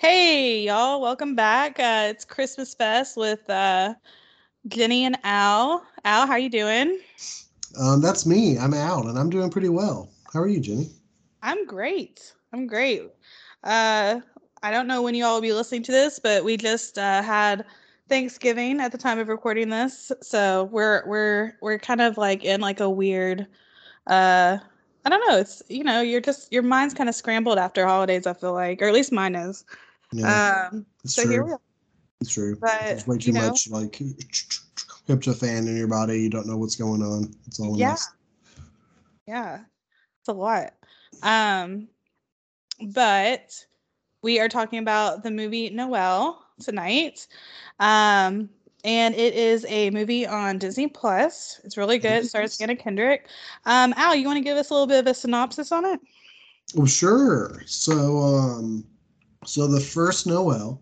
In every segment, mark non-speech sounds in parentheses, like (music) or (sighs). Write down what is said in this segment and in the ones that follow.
Hey, y'all, welcome back. Uh, it's Christmas Fest with uh, Jenny and Al. Al, how you doing? Um, that's me. I'm Al, and I'm doing pretty well. How are you, Jenny? I'm great. I'm great. Uh, I don't know when you all will be listening to this, but we just uh, had Thanksgiving at the time of recording this, so we're we're we're kind of like in like a weird. Uh, I don't know. It's you know you're just your mind's kind of scrambled after holidays. I feel like, or at least mine is. Yeah, Um, it's so true. here we are. It's true. But, There's way you too know- much like tryptophan in your body. You don't know what's going on. It's all Yeah. mess. Yeah, it's a lot. Um, but we are talking about the movie Noelle tonight. Um, and it is a movie on Disney Plus. It's really good. It stars Anna Kendrick. Um, Al, you want to give us a little bit of a synopsis on it? Well, sure. So, um, so the first Noel,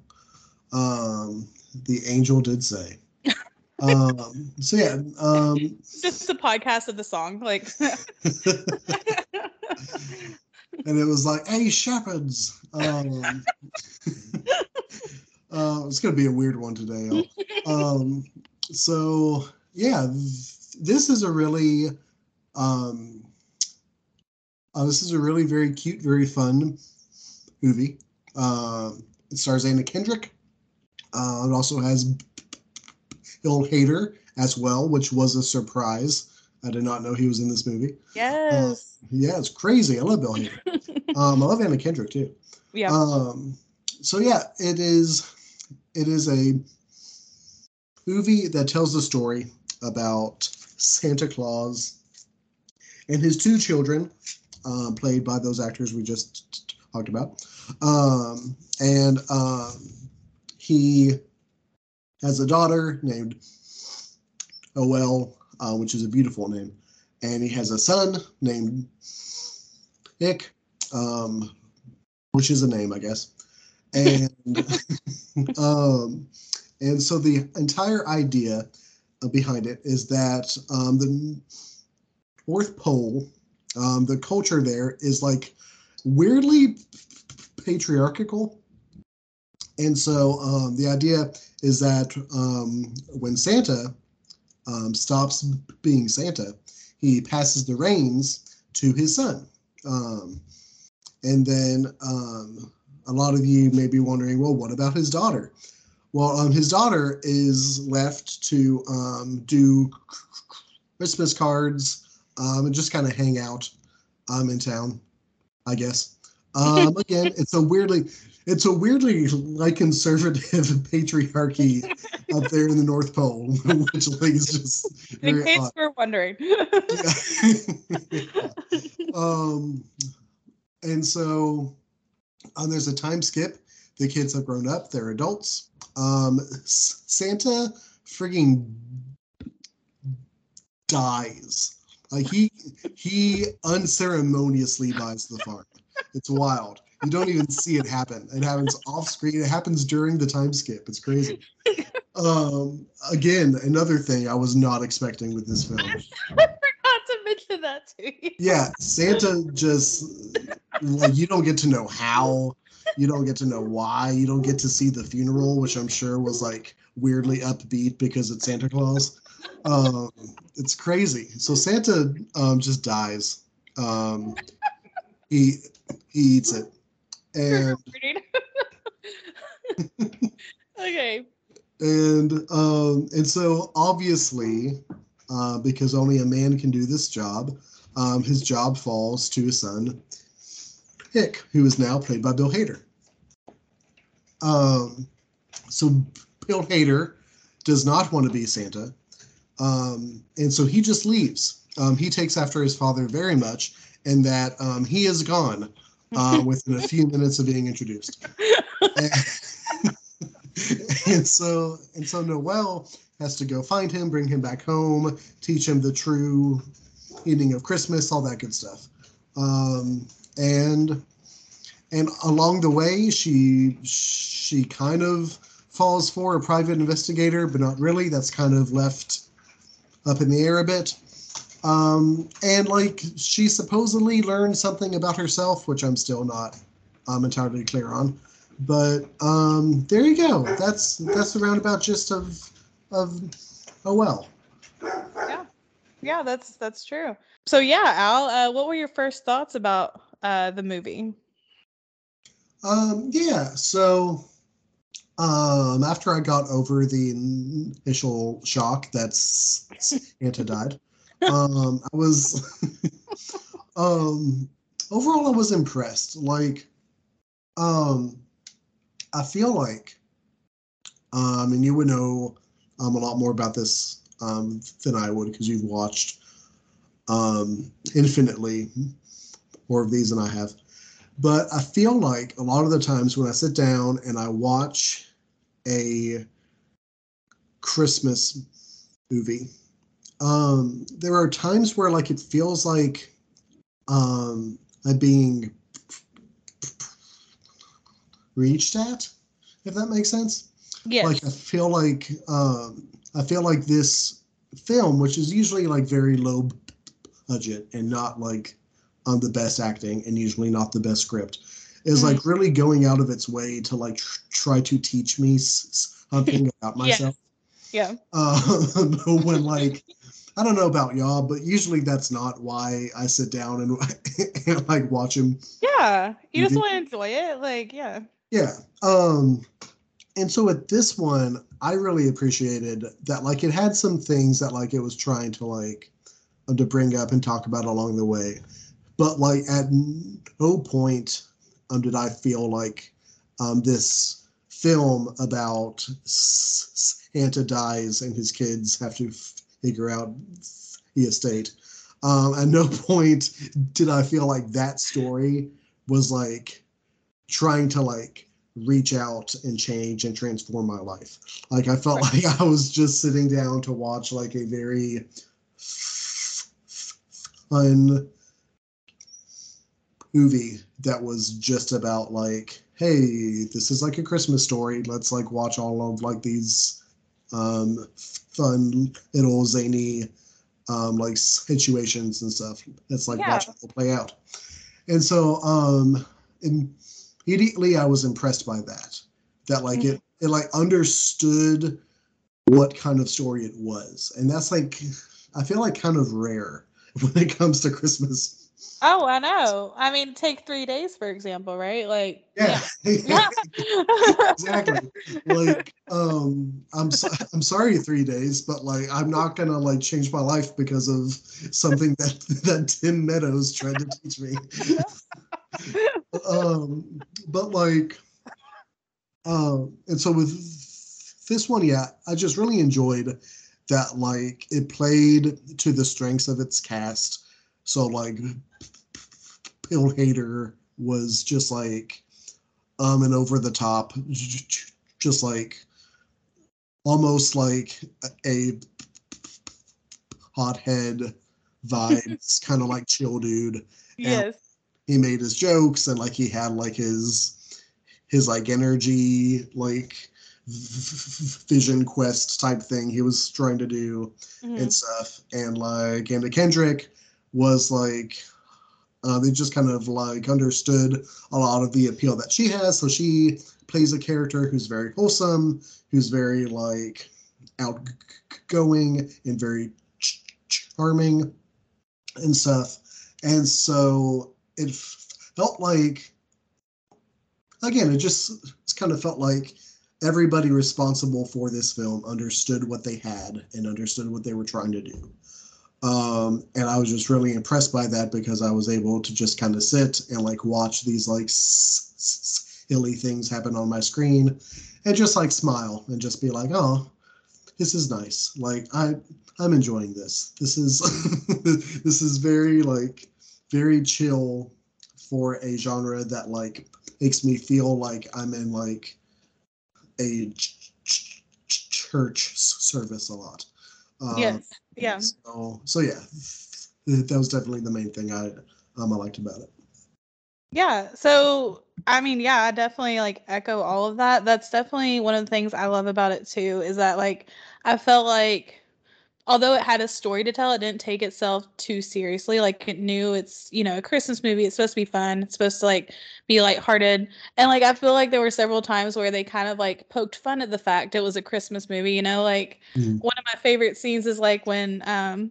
um, the angel did say. (laughs) um, so yeah, um, Just a podcast of the song, like. (laughs) and it was like, "Hey, shepherds." Um, (laughs) uh, it's gonna be a weird one today. um, so yeah, this is a really, um, uh, this is a really very cute, very fun movie. Um, it stars Anna Kendrick. Uh, it also has Bill Hader as well, which was a surprise. I did not know he was in this movie. yes. Yeah, it's crazy. I love Bill Hader. (laughs) um, I love Anna Kendrick too. yeah. Um, so yeah, it is. It is a movie that tells the story about Santa Claus and his two children, uh, played by those actors we just talked about. Um, and um, he has a daughter named Noelle, uh, which is a beautiful name, and he has a son named Nick, um, which is a name, I guess. And (laughs) um, and so the entire idea behind it is that um, the North Pole, um, the culture there is like weirdly patriarchal. And so um, the idea is that um, when Santa um, stops being Santa, he passes the reins to his son. Um, and then um, a lot of you may be wondering, well, what about his daughter? Well, um, his daughter is left to do Christmas cards and just kind of hang out in town, I guess. Um, (laughs) again, it's a weirdly, it's a weirdly like conservative (laughs) patriarchy up there in the North Pole, (laughs) which like is just In case odd. we're wondering. um, and so um, there's a time skip. The kids have grown up; they're adults. Um, Santa frigging dies. Like he he unceremoniously buys the farm. It's wild. You don't even see it happen. It happens off screen. It happens during the time skip. It's crazy. Um, again, another thing I was not expecting with this film. (laughs) I forgot to mention that to you. Yeah, Santa just like you don't get to know how, you don't get to know why, you don't get to see the funeral, which I'm sure was like weirdly upbeat because it's Santa Claus. Um, it's crazy. So Santa um, just dies. Um, he he eats it, and (laughs) okay. and um, and so obviously, uh, because only a man can do this job, um, his job falls to his son, Nick, who is now played by Bill Hader. Um, so Bill Hader does not want to be Santa, um, and so he just leaves. Um, he takes after his father very much, in that um, he is gone uh, (laughs) within a few minutes of being introduced. and, (laughs) and so and so Noelle has to go find him, bring him back home, teach him the true meaning of Christmas, all that good stuff. Um, and and along the way, she she kind of falls for a private investigator, but not really. That's kind of left up in the air a bit. Um, and like she supposedly learned something about herself, which I'm still not um, entirely clear on. But um, there you go. That's that's the roundabout gist of of oh well. Yeah, yeah, that's that's true. So yeah, Al, uh, what were your first thoughts about uh, the movie? Um, yeah, so um, after I got over the initial shock that Santa died, um, I was (laughs) um, overall I was impressed. Like, um, I feel like, um, and you would know um, a lot more about this um, than I would because you've watched um, infinitely more of these than I have. But I feel like a lot of the times when I sit down and I watch a Christmas movie, um, there are times where like it feels like um, I'm being reached at, if that makes sense. Yes. Like I feel like um, I feel like this film, which is usually like very low budget and not like on the best acting and usually not the best script, is mm-hmm. like really going out of its way to like tr- try to teach me something (laughs) about myself. Yeah. Uh, (laughs) when like (laughs) I don't know about y'all, but usually that's not why I sit down and, (laughs) and like watch him. Yeah, you just want to enjoy it, like yeah. Yeah. Um, and so at this one, I really appreciated that. Like, it had some things that like it was trying to like um, to bring up and talk about along the way, but like at no point um, did I feel like um, this film about Santa dies and his kids have to figure out the estate. Um, at no (laughs) point did I feel like that story was like trying to like reach out and change and transform my life. Like I felt right. like I was just sitting down to watch like a very fun movie that was just about like, hey, this is like a Christmas story. Let's like watch all of like these um fun little zany um like situations and stuff. It's like yeah. watch it play out. And so um immediately I was impressed by that. That like mm-hmm. it it like understood what kind of story it was. And that's like I feel like kind of rare (laughs) when it comes to Christmas Oh, I know. I mean, take three days for example, right? Like, yeah, yeah. (laughs) (laughs) exactly. Like, um, I'm so, I'm sorry, three days, but like, I'm not gonna like change my life because of something that (laughs) that Tim Meadows tried to teach me. um, but like, um, and so with this one, yeah, I just really enjoyed that. Like, it played to the strengths of its cast. So like Bill Hader was just like um and over the top, just like almost like a hothead vibes, (laughs) kind of like chill dude. Yes. And he made his jokes and like he had like his his like energy like vision quest type thing he was trying to do mm-hmm. and stuff and like Anna Kendrick was like uh, they just kind of like understood a lot of the appeal that she has. So she plays a character who's very wholesome, who's very like outgoing and very ch- charming and stuff. And so it felt like, again, it just kind of felt like everybody responsible for this film understood what they had and understood what they were trying to do. Um, and I was just really impressed by that because I was able to just kind of sit and like watch these like silly things happen on my screen and just like smile and just be like, oh, this is nice. Like I I'm enjoying this. This is (laughs) this is very like very chill for a genre that like makes me feel like I'm in like a ch- ch- church service a lot. Um, yes. Yeah. So, so yeah, that was definitely the main thing I um I liked about it. Yeah. So I mean, yeah, I definitely like echo all of that. That's definitely one of the things I love about it too. Is that like I felt like although it had a story to tell, it didn't take itself too seriously. Like it knew it's, you know, a Christmas movie. It's supposed to be fun. It's supposed to like be lighthearted. And like I feel like there were several times where they kind of like poked fun at the fact it was a Christmas movie, you know, like Mhm. one of my favorite scenes is like when um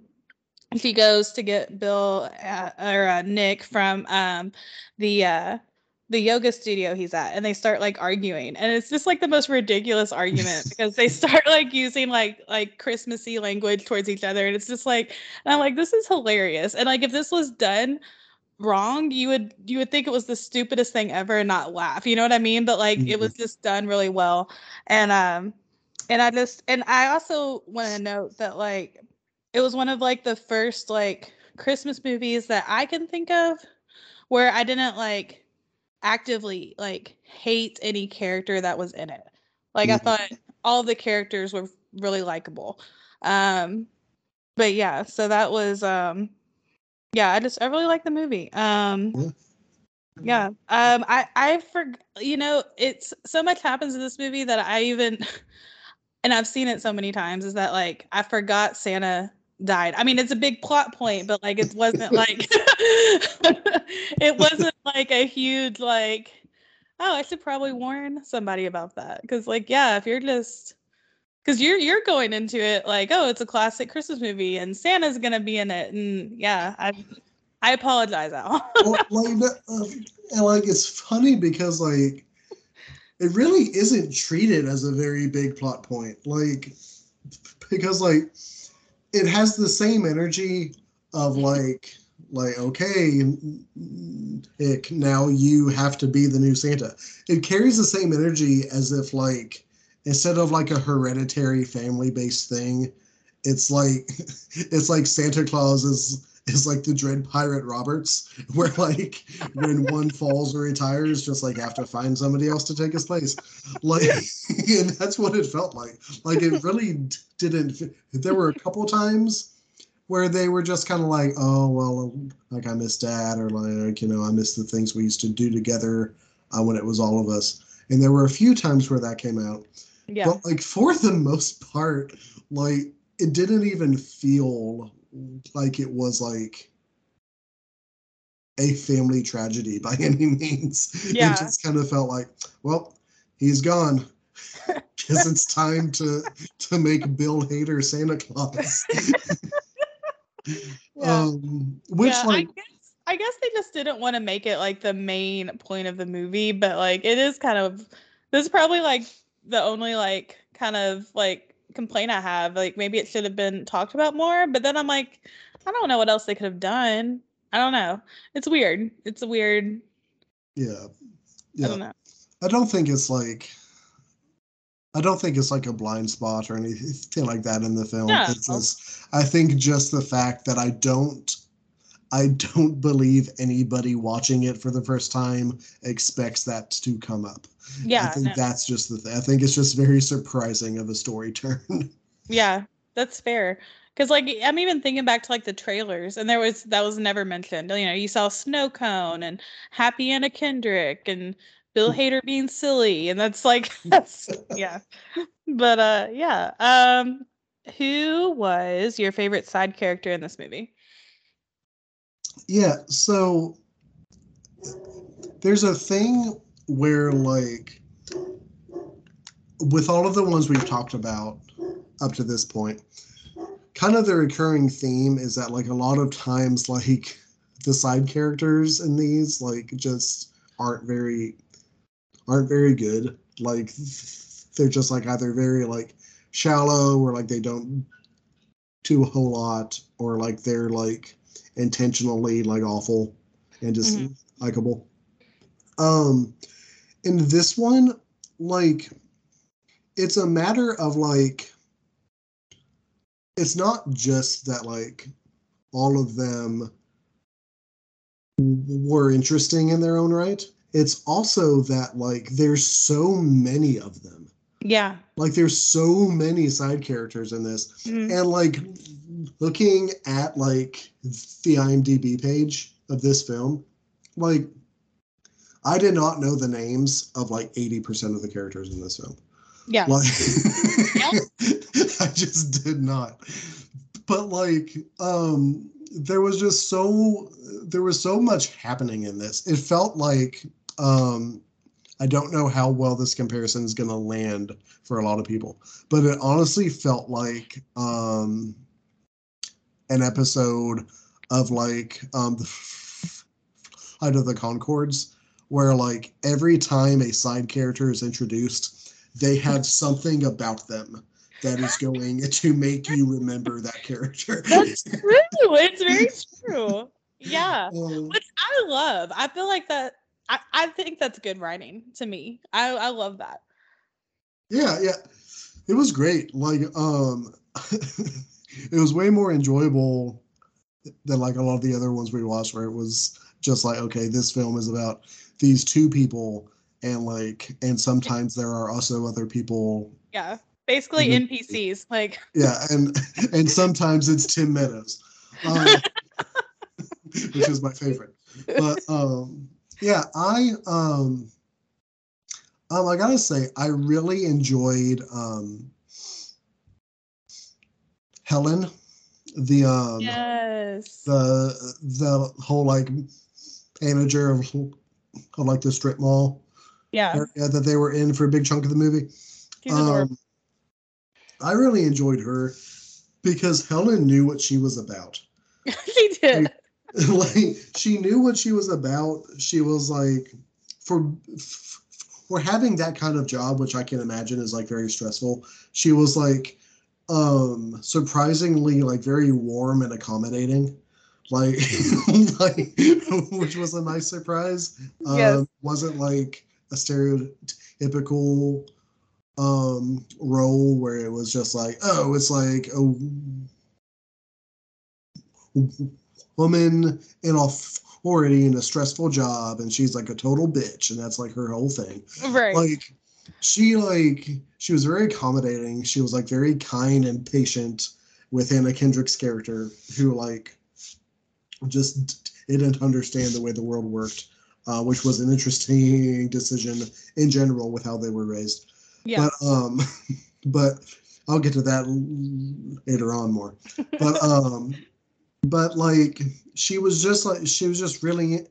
he goes to get Bill uh, or uh, Nick from um the uh the yoga studio he's at and they start like arguing and it's just like the most ridiculous argument (laughs) because they start like using like like christmassy language towards each other and it's just like and i'm like this is hilarious. And like if this was done wrong you would you would think it was the stupidest thing ever and not laugh you know what i mean? But like it was just done really well. And um and i just and i also want to note that like it was one of like the first like christmas movies that i can think of where i didn't like actively like hate any character that was in it. Like I Mhm. thought all the characters were really likable. Um but yeah, so that was um yeah, I just I really like the movie. Um Yeah. yeah. Um I I for you know, it's so much happens in this movie that I even (laughs) and I've seen it so many times is that like I forgot Santa died. I mean, it's a big plot point, but like it wasn't like (laughs) it wasn't like a huge like oh, I should probably warn somebody about that cuz like yeah, if you're just cuz you're you're going into it like oh, it's a classic Christmas movie and Santa's going to be in it and yeah, I I apologize Al. (laughs) well, like uh, and like it's funny because like it really isn't treated as a very big plot point like because like it has the same energy of like like okay now you have to be the new santa. It carries the same energy as if like instead of like a hereditary family based thing it's like (laughs) it's like santa claus is is like the dread pirate roberts where like when one falls or retires just like have to find somebody else to take his place. Like (laughs) and that's what it felt like. Like it really didn't there were a couple times where they were just kind of like oh well like i miss dad or like you know i miss the things we used to do together uh, when it was all of us. And there were a few times where that came out. Yeah. but like for the most part like it didn't even feel like it was like a family tragedy by (laughs) any means Yeah. it just kind of felt like well he's gone (laughs) guess it's time to to make bill hader santa claus (laughs) yeah. um which yeah, like I guess I guess they just didn't want to make it like the main point of the movie, but like it is kind of this is probably like the only like kind of like complaint I have. Like maybe it should have been talked about more, but then I'm like, I don't know what else they could have done. I don't know. It's weird. It's a weird. yeah I yeah don't know. I don't think it's like I don't think it's like a blind spot or anything like that in the film. No. It's just I think just the fact that I don't I don't believe anybody watching it for the first time expects that to come up. I think no. that's just the thing. I think it's just very surprising of a story (laughs) turn. Yeah, that's fair. Cause like I'm even thinking back to like the trailers, and there was that was never mentioned. You know, you saw Snow Cone and Happy Anna Kendrick and Bill (laughs) Hader being silly, and that's like (laughs) that's yeah. But uh yeah. Um who was your favorite side character in this movie? yeah, so there's a thing where like with all of the ones we've talked about up to this point kind of the recurring theme is that like a lot of times (laughs) like the side characters in these like just aren't very aren't very good like they're just like either very like shallow or like they don't do a whole lot or like they're like intentionally like awful and just Mhm. likable um in this one like it's a matter of like it's not just that like all of them were interesting in their own right it's also that like there's so many of them Yeah. like there's so many side characters in this Mhm. and like looking at like the imdb page of this film like i did not know the names of like 80% of the characters in this film Yeah. like i just did not but like um there was just so there was so much happening in this. It felt like um I don't know how well this comparison is going to land for a lot of people, but it honestly felt like um an episode of like um the Flight of the Conchords where like every time a side character is introduced, they have something about them that is going (laughs) to make you remember that character. That's true. It's very (laughs) true. Yeah. Um, Which I love. I feel like that I, I think that's good writing to me. I, I love that. yeah, yeah. It was great. Like um (laughs) it was way more enjoyable than like a lot of the other ones we watched where it was just like okay, this film is about these two people and like and sometimes there are also other people Yeah. Basically Mhm. NPCs. Like (laughs) yeah and and sometimes it's tim meadows um, (laughs) which is my favorite but um yeah i um um i gotta say i really enjoyed um helen the um yes. the the whole like manager of, of like the strip mall yeah. area that they were in for a big chunk of the movie um, I really enjoyed her because Helen knew what she was about. (laughs) she did. (laughs) like she knew what she was about. She was like for for having that kind of job, which I can imagine is like very stressful. She was like um surprisingly like very warm and accommodating. Like, (laughs) like which was a nice surprise. Um, wasn't like a stereotypical um role where it was just like oh it's like a woman in authority in a stressful job and she's like a total bitch and that's like her whole thing Right. like she like she was very accommodating she was like very kind and patient with anna kendrick's character who like just didn't understand the way the world worked uh, which was an interesting decision in general with how they were raised. Yeah. but um (laughs) but i'll get to that later on more. But (laughs) um but like she was just like she was just really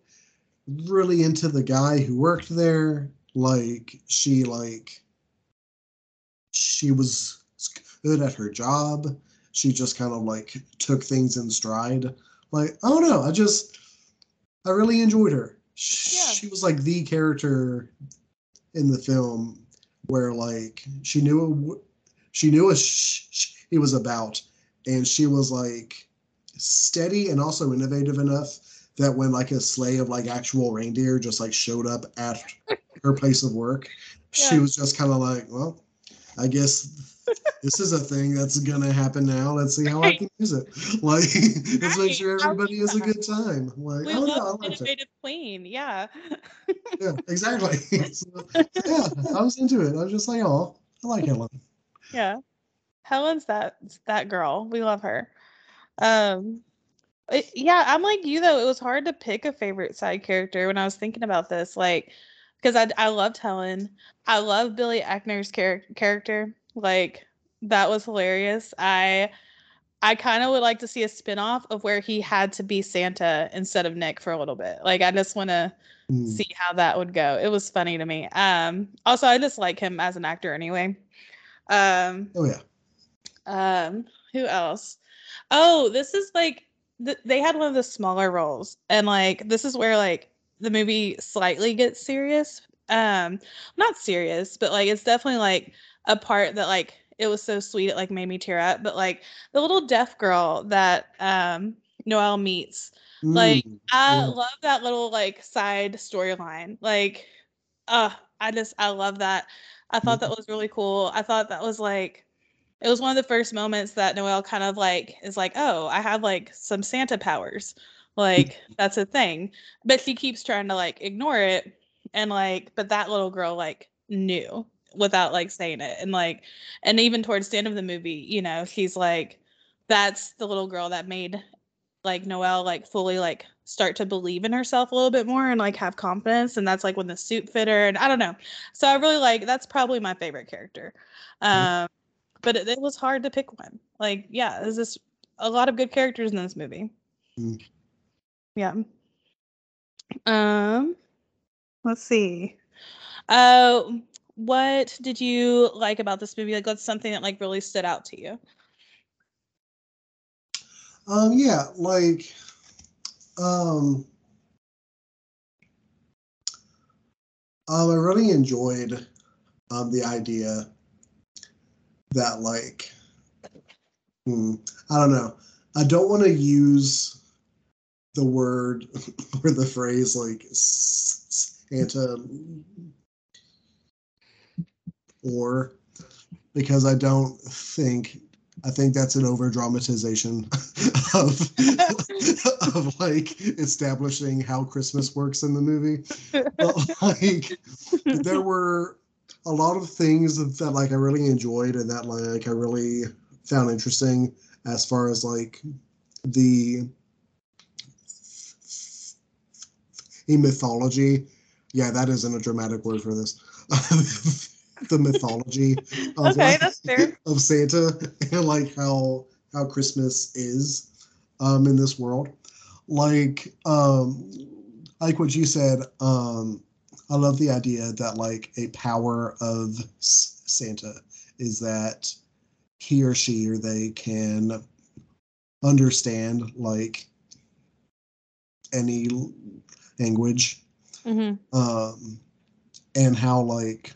really into the guy who worked there. Like she like she was good at her job. She just kind of like took things in stride like oh, i don't know i just i really enjoyed her she, Yeah. she was like the character in the film where like she knew what she knew what sh- sh- was about and she was like steady and also innovative enough that when like a sleigh of like actual reindeer just like showed up at her place of work she was just kind of like well i guess this is a thing that's gonna happen now let's see how i can use it (laughs) like let's make sure everybody has a good time like we oh yeah i love it innovative queen. Yeah. yeah (laughs) exactly (laughs) So, yeah i was into it i was just like oh i like helen Yeah. Helen's that that girl. We love her. Um it- yeah, I'm like you though. It was hard to pick a favorite side character when I was thinking about this like because I I loved Helen. I love Billy Eichner's char- character. Like that was hilarious. I I kind of would like to see a spin-off of where he had to be Santa instead of Nick for a little bit. Like I just want to Hmm. see how that would go. It was funny to me. Um also I just like him as an actor anyway. Um oh yeah um who else? Oh, this is like th- they had one of the smaller roles and like this is where like the movie slightly gets serious. Um not serious, but like it's definitely like a part that like it was so sweet it like made me tear up, but like the little deaf girl that um Noelle meets Like, Mm, I yeah. love that little like side storyline. Like, uh, I just I love that. I thought that was really cool. I thought that was like it was one of the first moments that Noelle kind of like is like, oh, I have like some Santa powers. Like that's a thing. But she keeps trying to like ignore it. And like, but that little girl like knew without like saying it. And like, and even towards the end of the movie, you know, she's like, that's the little girl that made like Noelle like fully like start to believe in herself a little bit more and like have confidence and that's like when the suit fit her and I don't know. So I really like that's probably my favorite character. Um but it, it was hard to pick one. Like yeah, there's just a lot of good characters in this movie. Mm. Yeah. Um let's see. Uh what did you like about this movie? Like what's something that like really stood out to you? Um yeah, like um um I really enjoyed um the idea that like hmm, I don't know. I don't want to use the word (laughs) or the phrase like Santa or because I don't think I think that's an over dramatization (laughs) of (laughs) of like establishing how Christmas works in the movie. But like there were a lot of things that, like I really enjoyed and that like I really found interesting as far as like the the mythology. Yeah, that isn't a dramatic word for this. (laughs) the mythology (laughs) of, Okay, like, that's fair. (laughs) of Santa and like how how Christmas is um in this world. Like um like what you said, um I love the idea that like a power of S- Santa is that he or she or they can understand like any language hmm um and how like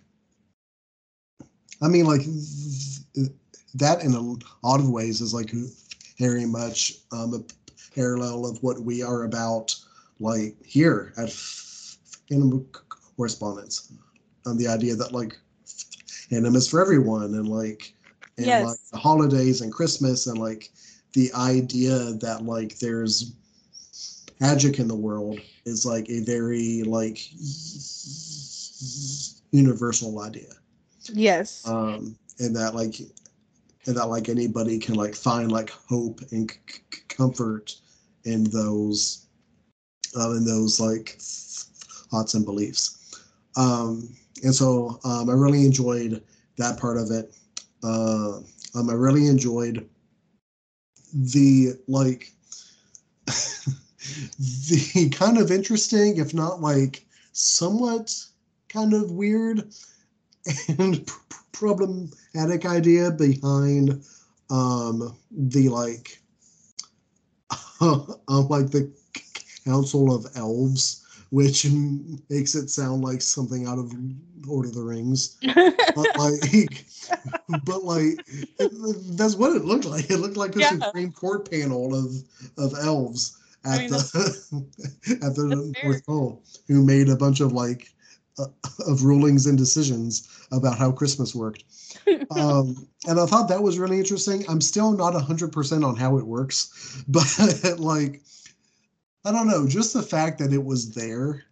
i mean like th- that in a lot of ways is like very much um a parallel of what we are about like here at Phantom correspondence on the idea that like Phantom is for everyone and like and Yes. like the holidays and christmas and like the idea that like there's magic in the world is like a very like universal idea Yes. um and that like and that like anybody can like find like hope and c- c- comfort in those um in those like thoughts and beliefs um and so um i really enjoyed that part of it uh um i really enjoyed the like (laughs) the kind of interesting if not like somewhat kind of weird and problematic idea behind um the like (laughs) um, like the council of elves which makes it sound like something out of lord of the rings. (laughs) But like but like that's what it looked like. It looked like a Yeah. supreme court panel of of elves I at mean, the (laughs) at the north pole who made a bunch of like (laughs) of rulings and decisions about how christmas worked. (laughs) Um and i thought that was really interesting. I'm still not 100% on how it works (laughs) but like i don't know just the fact that it was there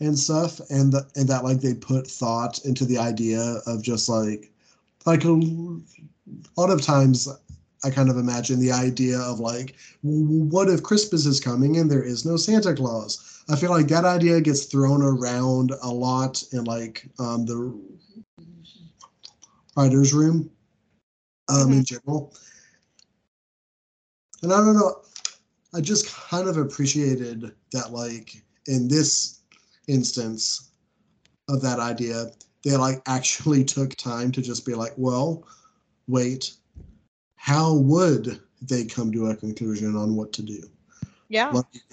and stuff and the, and that like they put thought into the idea of just like like a lot of times i kind of imagine the idea of like what if christmas is coming and there is no santa claus i feel like that idea gets thrown around a lot in like um the writers room um in general. And i don't know i just kind of appreciated that like in this instance of that idea they like (laughs) actually took time to just be like well wait how would they come to a conclusion on what to do yeah. like, (laughs)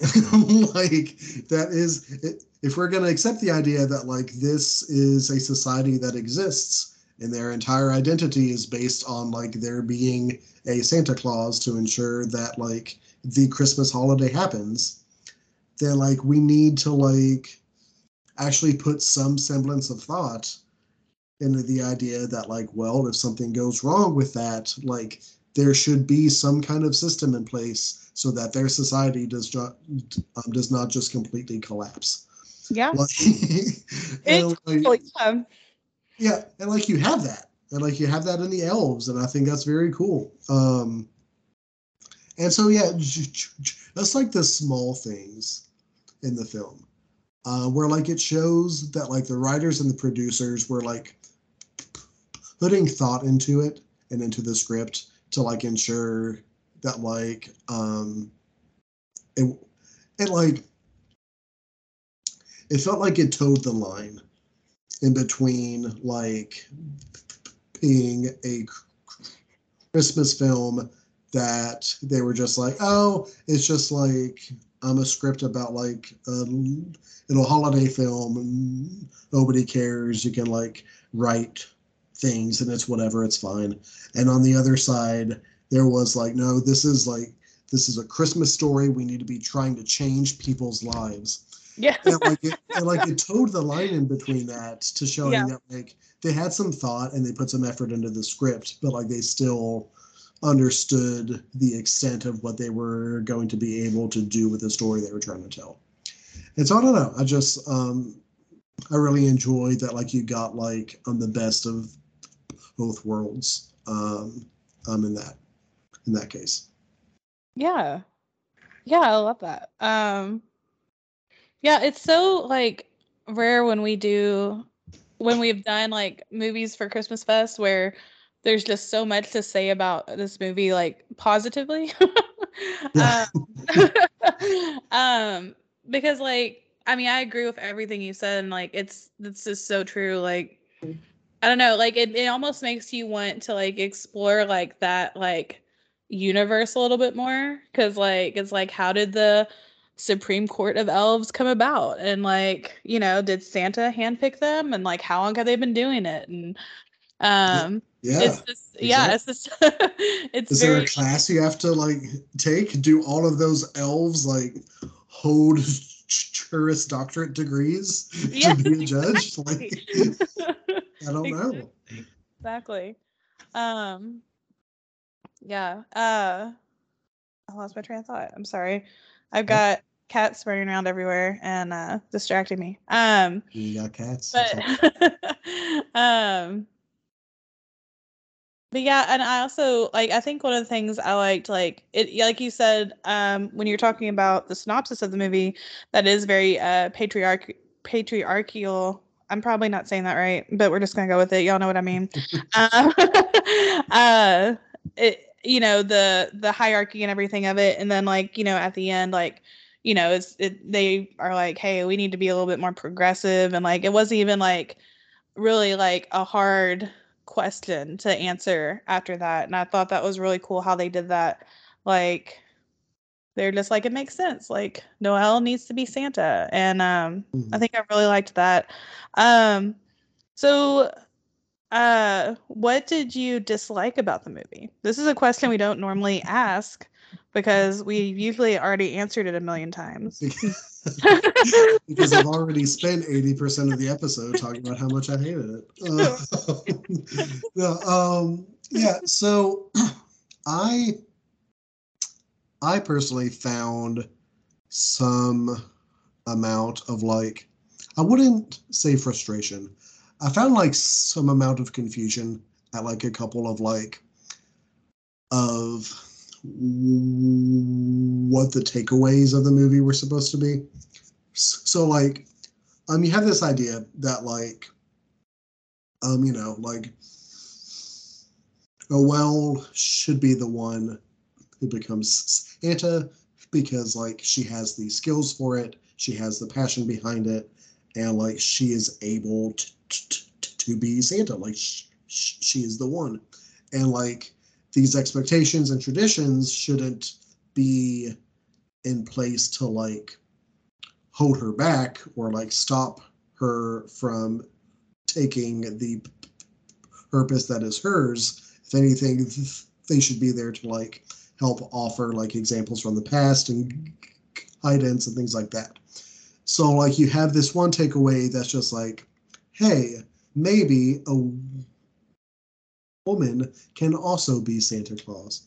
like that is if we're going to accept the idea that like this is a society that exists and their entire identity is based on like there being a santa claus to ensure that like the christmas holiday happens then like we need to like actually put some semblance of thought into the idea that like well if something goes wrong with that like there should be some kind of system in place so that their society does not um, does not just completely collapse Yeah. like, (laughs) like, yeah. yeah and like you have that and like you have that in the elves and i think that's very cool um and so yeah that's like the small things in the film uh where like it shows that like the writers and the producers were like putting thought into it and into the script to like ensure that like um it it like it felt like it toed the line in between like being a Christmas film that they were just like, oh, it's just like I'm a script about like a little holiday film. Nobody cares. You can like write things and it's whatever. It's fine. And on the other side, there was like, no, this is like this is a Christmas story. We need to be trying to change people's lives. Yeah. and like it, and like it toed the line in between that to showing Yeah. that like they had some thought and they put some effort into the script, but like they still understood the extent of what they were going to be able to do with the story they were trying to tell. And so I don't know. I just um I really enjoyed that like you got like on the best of both worlds um um in that in that case. Yeah. Yeah, I love that. Um yeah, it's so like rare when we do when we've done like movies for Christmas Fest where there's just so much to say about this movie like positively. (laughs) Um, (laughs) um because like I mean I agree with everything you said and like it's it's just so true like I don't know like it, it almost makes you want to like explore like that like universe a little bit more because like it's like how did the supreme court of elves come about and like you know did santa handpick them and like how long have they been doing it and um Yeah. it's just yeah it's just (laughs) it's Is there a class you have to like take? Do all of those elves like hold (laughs) Juris Doctorate degrees Yeah. to be a judge? Like, I don't know. exactly. Um yeah uh i lost my train of thought. I'm sorry. I've got cats running around everywhere and uh distracting me. Um You got cats. But (laughs) um but yeah and i also like i think one of the things i liked like it like you said um when you're talking about the synopsis of the movie that is very uh patriarch patriarchal i'm probably not saying that right but we're just gonna go with it. Y'all know what i mean. Um, (laughs) (laughs) uh it you know the the hierarchy and everything of it. And then like you know at the end like you know it's it, they are like hey we need to be a little bit more progressive. And like it wasn't even like really like a hard question to answer after that. And i thought that was really cool how they did that like they're just like it makes sense. Like noelle needs to be santa. And um i Mhm. think i really liked that. Um so uh what did you dislike about the movie? This is a question we don't normally ask because we usually already answered it a million times. (laughs) Because I've already spent 80% of the episode talking about how much I hated it. Uh, (laughs) no, um, yeah, so (clears throat) I I personally found some amount of like I wouldn't say frustration. I found like some amount of confusion at like a couple of like of what the takeaways of the movie were supposed to be. So like um you have this idea that like um you know like Noelle should be the one who becomes Santa because like she has the skills for it, she has the passion behind it, and like she is able to, to, to be Santa. Like sh- sh- she is the one, and like these expectations and traditions shouldn't be in place to like hold her back or like stop her from taking the purpose that is hers. If anything, th- they should be there to like help offer like examples from the past and guidance and things like that. So like you have this one takeaway that's just like, hey, maybe a woman can also be Santa Claus.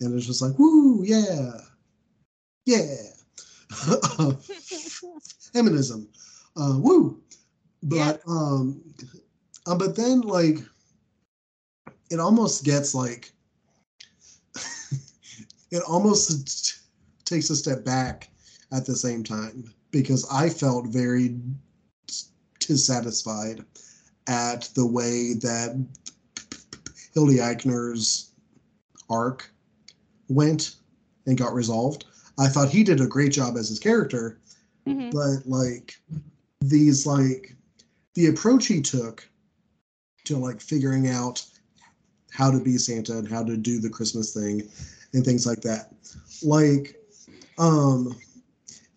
And it's just like, woo, yeah. Yeah. (laughs) Feminism. Uh, woo. But um uh, but then like it almost gets like it almost t- takes a step back at the same time because I felt very dissatisfied at the way that Billy Eichner's arc went and got resolved. I thought he did a great job as his character, Mhm. but like these like the approach he took to like figuring out how to be Santa and how to do the Christmas thing and things like that. Like um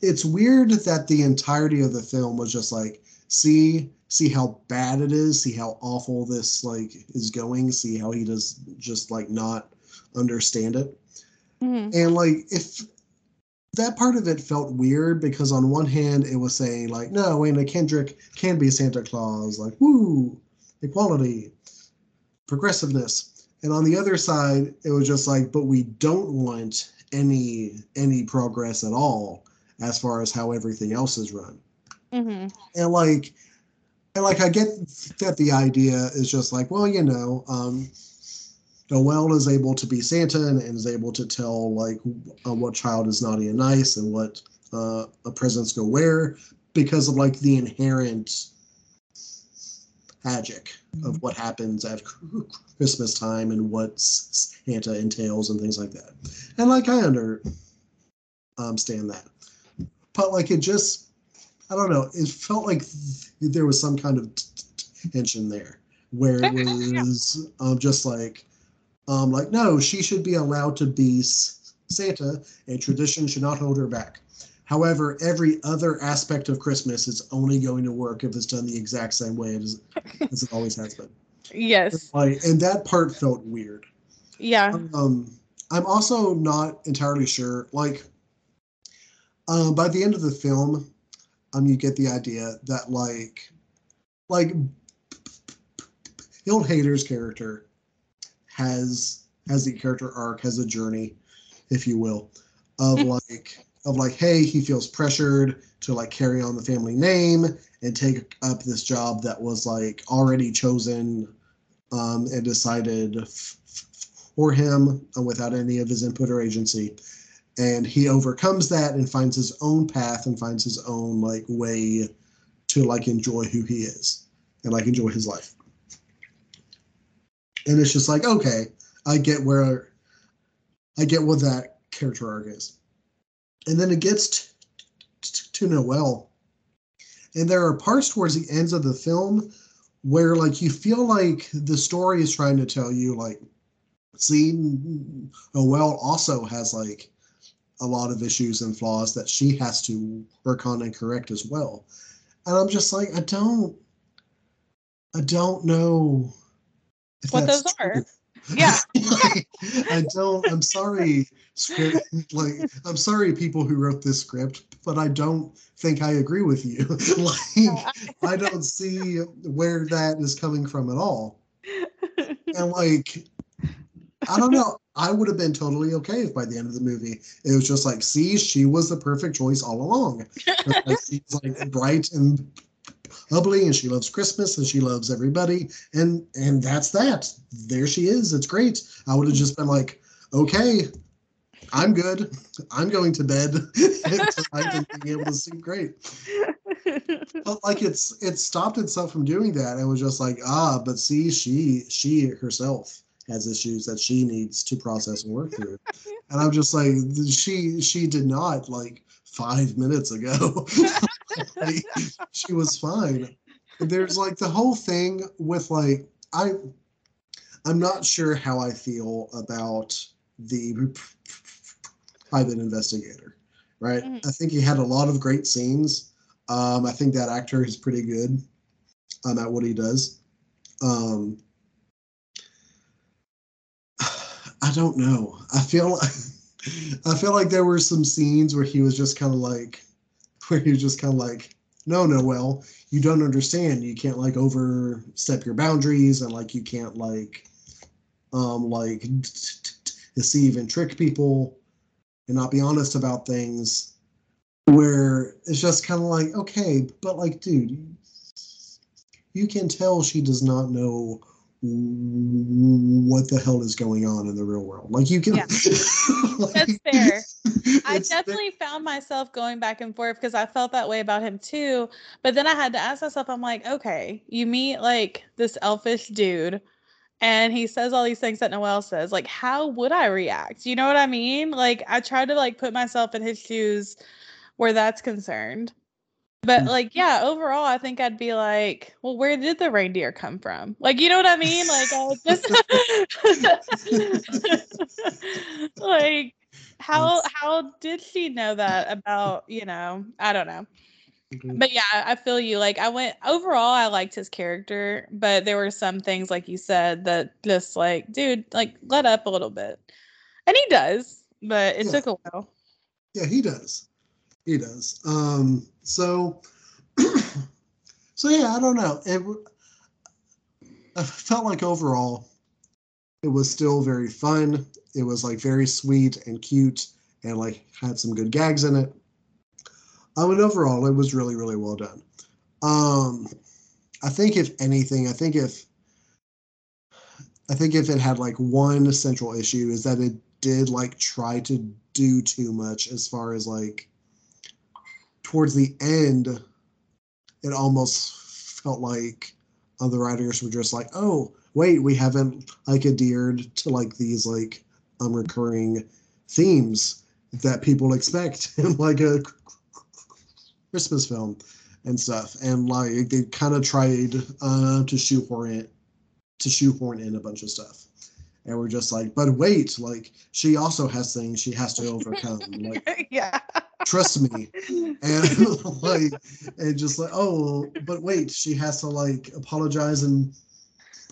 it's weird that the entirety of the film was just like see see how bad it is, see how awful this like is going, see how he does just like not understand it. Mhm. And like if that part of it felt weird because on one hand it was saying like, no, Anna Kendrick can be Santa Claus, like woo, equality, progressiveness. And on the other side, it was just like, but we don't want any any progress at all as far as how everything else is run. Mhm. And like and like I get that the idea is just like, well, you know, um Noelle is able to be Santa and, and is able to tell like uh, what child is naughty and nice and what uh, a presents go where because of like the inherent magic of what happens at Christmas time and what Santa entails and things like that. And like I under um, that, but like it just I don't know. It felt like th- there was some kind of tension there where it (laughs) was um, just like um, like no, she should be allowed to be Santa, and tradition should not hold her back. However, every other aspect of Christmas is only going to work if it's done the exact same way as, as it always has been. Yes. Like, and that part felt weird. Yeah. Um, I'm also not entirely sure. Like, um, by the end of the film, um, you get the idea that like, like, Bill Hader's character has has the character arc, has a journey, if you will, of (laughs) like of like, hey, he feels pressured to like carry on the family name and take up this job that was like already chosen um, and decided f- f- for him uh, without any of his input or agency. And he overcomes that and finds his own path and finds his own like way to like enjoy who he is and like enjoy his life. And it's just like, okay, I get where I get what that character arc is. And then it gets t- t- to Noelle. And there are parts towards the ends of the film where like you feel like the story is trying to tell you like see Noelle also has like a lot of issues and flaws that she has to work on and correct as well. And I'm just like I don't I don't know if What that's those are. Yeah. Like, I don't. I'm sorry, script. Like, I'm sorry, people who wrote this script, but I don't think I agree with you. (laughs) like, I don't see where that is coming from at all. And like, I don't know. I would have been totally okay if by the end of the movie it was just like, see, she was the perfect choice all along. (laughs) Like, she's like bright and bubbly, and she loves Christmas, and she loves everybody, and and that's that. There she is. It's great. I would have just been like, okay, I'm good. I'm going to bed (laughs) and being able to sleep great. But like it's it stopped itself from doing that. It was just like, ah, but see, she she herself has issues that she needs to process and work through. And I'm just like, she she did not like five minutes ago. (laughs) Like, she was fine. There's like the whole thing with like I I'm not sure how I feel about the private investigator, right? Mhm. I think he had a lot of great scenes. Um, I think that actor is pretty good um, at what he does. Um, I don't know. I feel (laughs) I feel like there were some scenes where he was just kind of like (laughs) where you're just kind of like, no, no, well, you don't understand. You can't like overstep your boundaries and like you can't like um like t- t- t- deceive and trick people and not be honest about things where it's just kind of like okay but like dude you can tell she does not know what the hell is going on in the real world like you can Yeah. (laughs) like, That's fair. (laughs) I definitely found myself going back and forth because I felt that way about him too. But then I had to ask myself, I'm like, okay, you meet like this elfish dude and he says all these things that Noelle says. Like, how would I react? You know what I mean? Like, I try to like put myself in his shoes where that's concerned. But Mm. like, yeah, overall, I think I'd be like, well, where did the reindeer come from? Like, you know what I mean? Like, I (laughs) just (laughs) like how That's- how did she know that about you know? I don't know. Mhm. But yeah, I feel you. Like I went overall, I liked his character, but there were some things, like you said, that just like, dude, like let up a little bit, and he does, but it Yeah. took a while. Yeah, he does. He does. Um, so, (clears throat) so yeah, I don't know. It, I felt like overall, it was still very fun. It was like very sweet and cute, and like had some good gags in it. I mean, overall, it was really, really well done. Um, I think if anything, I think if I think if it had like one central issue is that it did like try to do too much as far as like towards the end it almost felt like other writers were just like oh wait we haven't like adhered to like these like unrecurring themes that people expect (laughs) in like a christmas film and stuff. And like they kind of tried uh to shoehorn it to shoehorn in a bunch of stuff. And we're just like but wait like she also has things she has to (laughs) overcome like yeah. trust me. (laughs) And like and just like oh but wait she has to like apologize and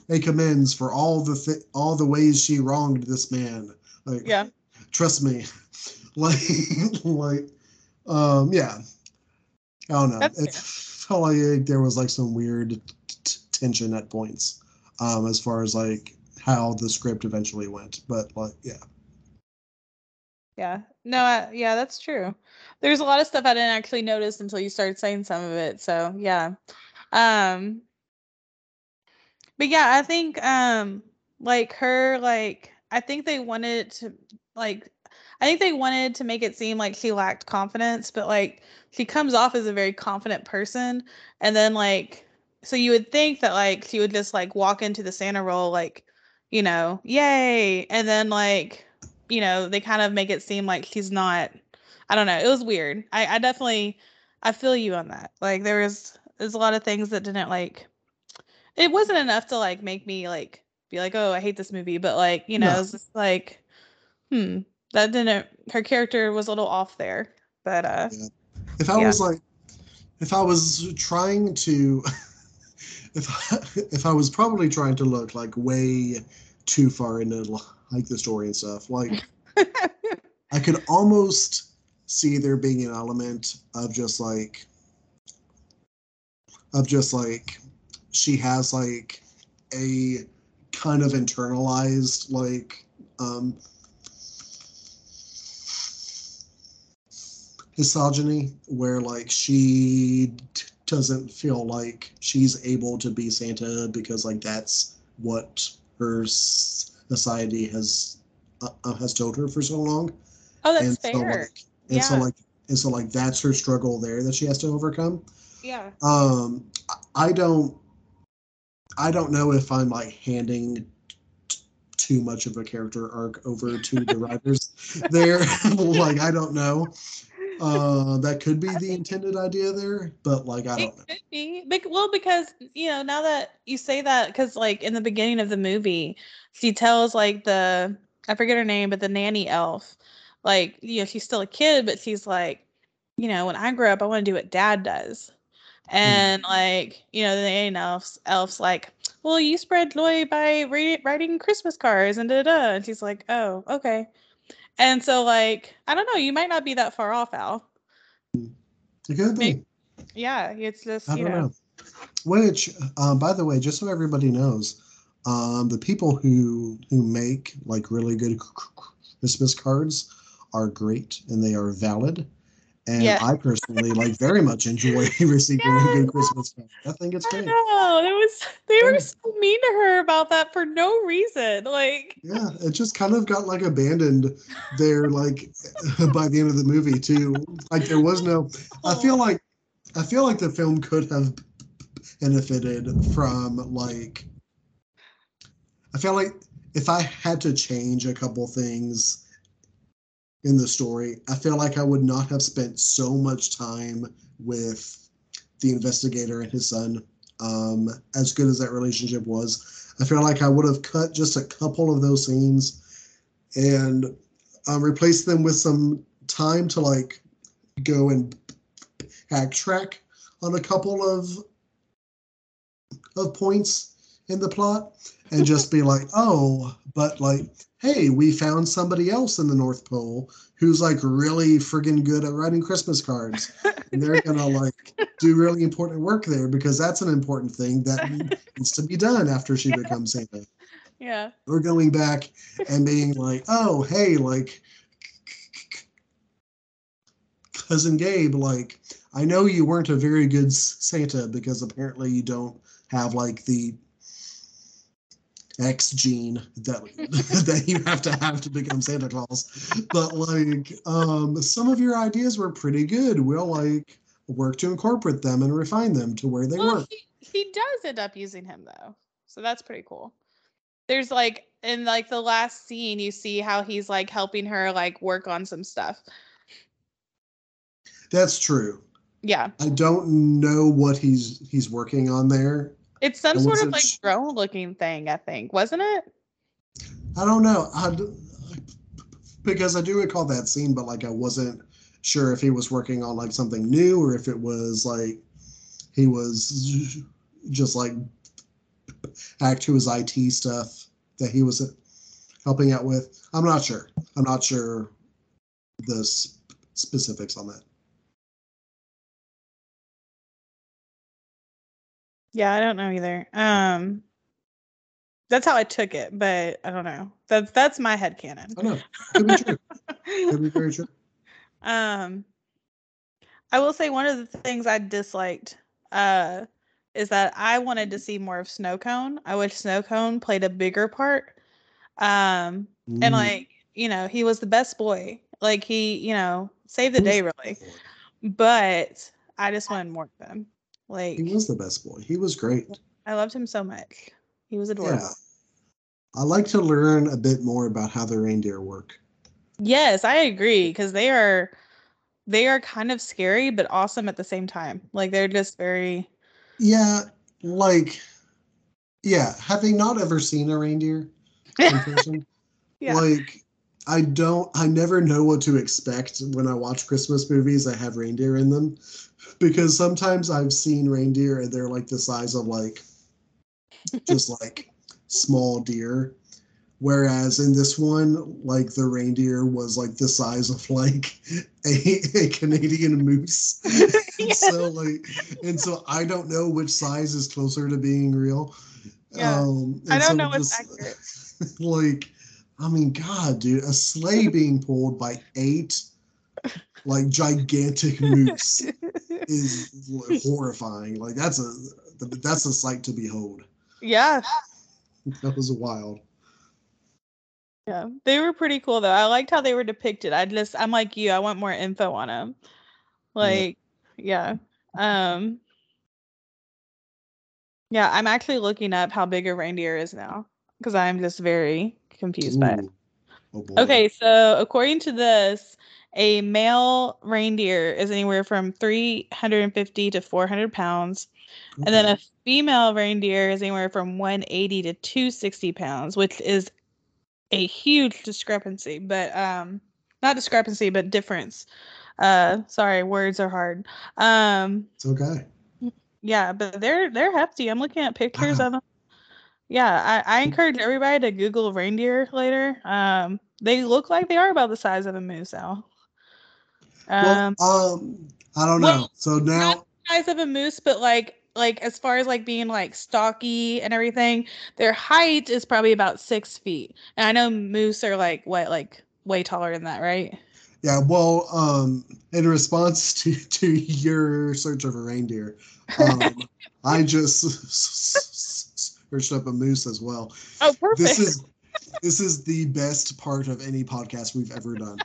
make amends for all the th- all the ways she wronged this man like yeah. trust me (laughs) like like um yeah i don't know That's it felt like there was like some weird t- t- tension at points um as far as like how the script eventually went but like yeah Yeah. No, I, yeah, that's true. There's a lot of stuff I didn't actually notice until you started saying some of it. So, yeah. Um but yeah, I think um like her like I think they wanted to like I think they wanted to make it seem like she lacked confidence, but like she comes off as a very confident person and then like so you would think that like she would just like walk into the Santa role like, you know, yay, and then like you know, they kind of make it seem like she's not I don't know. It was weird. I, I definitely I feel you on that. Like there was there's a lot of things that didn't like it wasn't enough to like make me like be like, oh, I hate this movie, but like, you know, No. it's just like, hmm, that didn't her character was a little off there. But uh Yeah. if I Yeah. was like, if I was trying to, (laughs) if I, (laughs) if I was probably trying to look like way too far into like the story and stuff, like (laughs) I could almost see there being an element of just like, of just like, she has like a kind of internalized like um misogyny where like she t- doesn't feel like she's able to be Santa because like that's what her society has uh, uh, has told her for so long. oh that's and so fair. like and so like and so like that's her struggle there that she has to overcome. yeah. Um, I don't, I don't know if I'm like handing t- too much of a character arc over to the writers (laughs) there. (laughs) like I don't know. Uh, that could be the intended idea there, but like I don't know. could be. Bec- well, because you know, now that you say that, because like in the beginning of the movie, she tells like the I forget her name, but the nanny elf, like you know, she's still a kid, but she's like, you know, when I grow up, I want to do what Dad does, and like you know, the nanny elf's elf's like, well, you spread joy by re- writing Christmas cards and da da, da," and she's like, oh, okay, and so like I don't know, you might not be that far off, Al. It could be. Yeah, it's just I you don't know. know. Which, um, by the way, just so everybody knows, um, the people who who make like really good Christmas cards are great and they are valid. And Yeah. I personally like very much enjoy (laughs) receiving a good Christmas card. I think it's I great. know. It was they Yeah. were so mean to her about that for no reason. Like Yeah, it just kind of got like abandoned there, like (laughs) by the end of the movie too. Like there was no. I feel like I feel like the film could have benefited from like I feel like if I had to change a couple things in the story, I feel like I would not have spent so much time with the investigator and his son. Um, as good as that relationship was, I feel like I would have cut just a couple of those scenes and um, replaced them with some time to like go and backtrack on a couple of of points in the plot and just be like, (laughs) oh, but like, hey, we found somebody else in the North Pole who's like really friggin' good at writing Christmas cards. And they're (laughs) gonna like do really important work there because that's an important thing that needs to be done after she becomes Santa. Yeah. We're going back and being like, oh, hey, like cousin Gabe, like I know you weren't a very good Santa because apparently you don't have like the X gene that (laughs) that you have to have to become Santa Claus. But like um some of your ideas were pretty good. We'll like work to incorporate them and refine them to where they Well, work. he, he does end up using him though. So that's pretty cool. There's like in like the last scene you see how he's like helping her like work on some stuff. That's true. Yeah. I don't know what he's he's working on there. It's some sort of like drone looking thing, I think, wasn't it? I don't know. I, because I do recall that scene, but like I wasn't sure if he was working on like something new or if it was like he was just like back to his IT stuff that he was uh, helping out with. I'm not sure. I'm not sure the specifics on that. Yeah, I don't know either. Um that's how I took it, but I don't know. That's that's my head canon. I know. Could be true. (laughs) Could be very true. um I will say one of the things I disliked uh is that I wanted to see more of Snowcone. I wish Snowcone played a bigger part. Um and Mm. like, you know, he was the best boy. Like he, you know, saved the day really. But I just wanted more of him. Like He was the best boy. He was great. I loved him so much. He was adorable. Yeah. I like to learn a bit more about how the reindeer work. Yes, I agree because they are they are kind of scary but awesome at the same time. Like they're just very Yeah, like, yeah, having not ever seen a reindeer (laughs) in person, yeah. like, I don't, I never know what to expect when I watch Christmas movies that have reindeer in them. Because sometimes I've seen reindeer and they're like the size of like, just like small deer. Whereas in this one, like the reindeer was like the size of like a, a Canadian moose. (laughs) Yeah. So like, and so I don't know which size is closer to being real. Yeah. Um, I don't so know what's accurate. (laughs) like, I mean, God, dude, a sleigh being pulled by eight like gigantic (laughs) moose is (laughs) horrifying. Like that's a that's a sight to behold. yeah. (laughs) That was wild. Yeah. They were pretty cool though. I liked how they were depicted. I just I'm like you, I want more info on them. Like yeah. Um Yeah, I'm actually looking up how big a reindeer is now because I'm just very confused by it. Oh. Okay, so according to this, a male reindeer is anywhere from 350 to 400 pounds, and then a female reindeer is anywhere from 180 to 260 pounds, which is a huge discrepancy, but um, not discrepancy, but difference. Uh, sorry, words are hard. Um, it's okay. yeah, but they're they're hefty. I'm looking at pictures Wow. of them. Yeah, I, I encourage everybody to Google reindeer later. Um, they look like they are about the size of a moose now. Um, well, um, I don't know. well, so now, size of a moose, but like like as far as like being like stocky and everything, their height is probably about six feet. And I know moose are like what like way taller than that, right? yeah. Well, um, in response to to your search of a reindeer, um, (laughs) I just searched up a moose as well. Oh, perfect. This is this is the best part of any podcast we've ever done.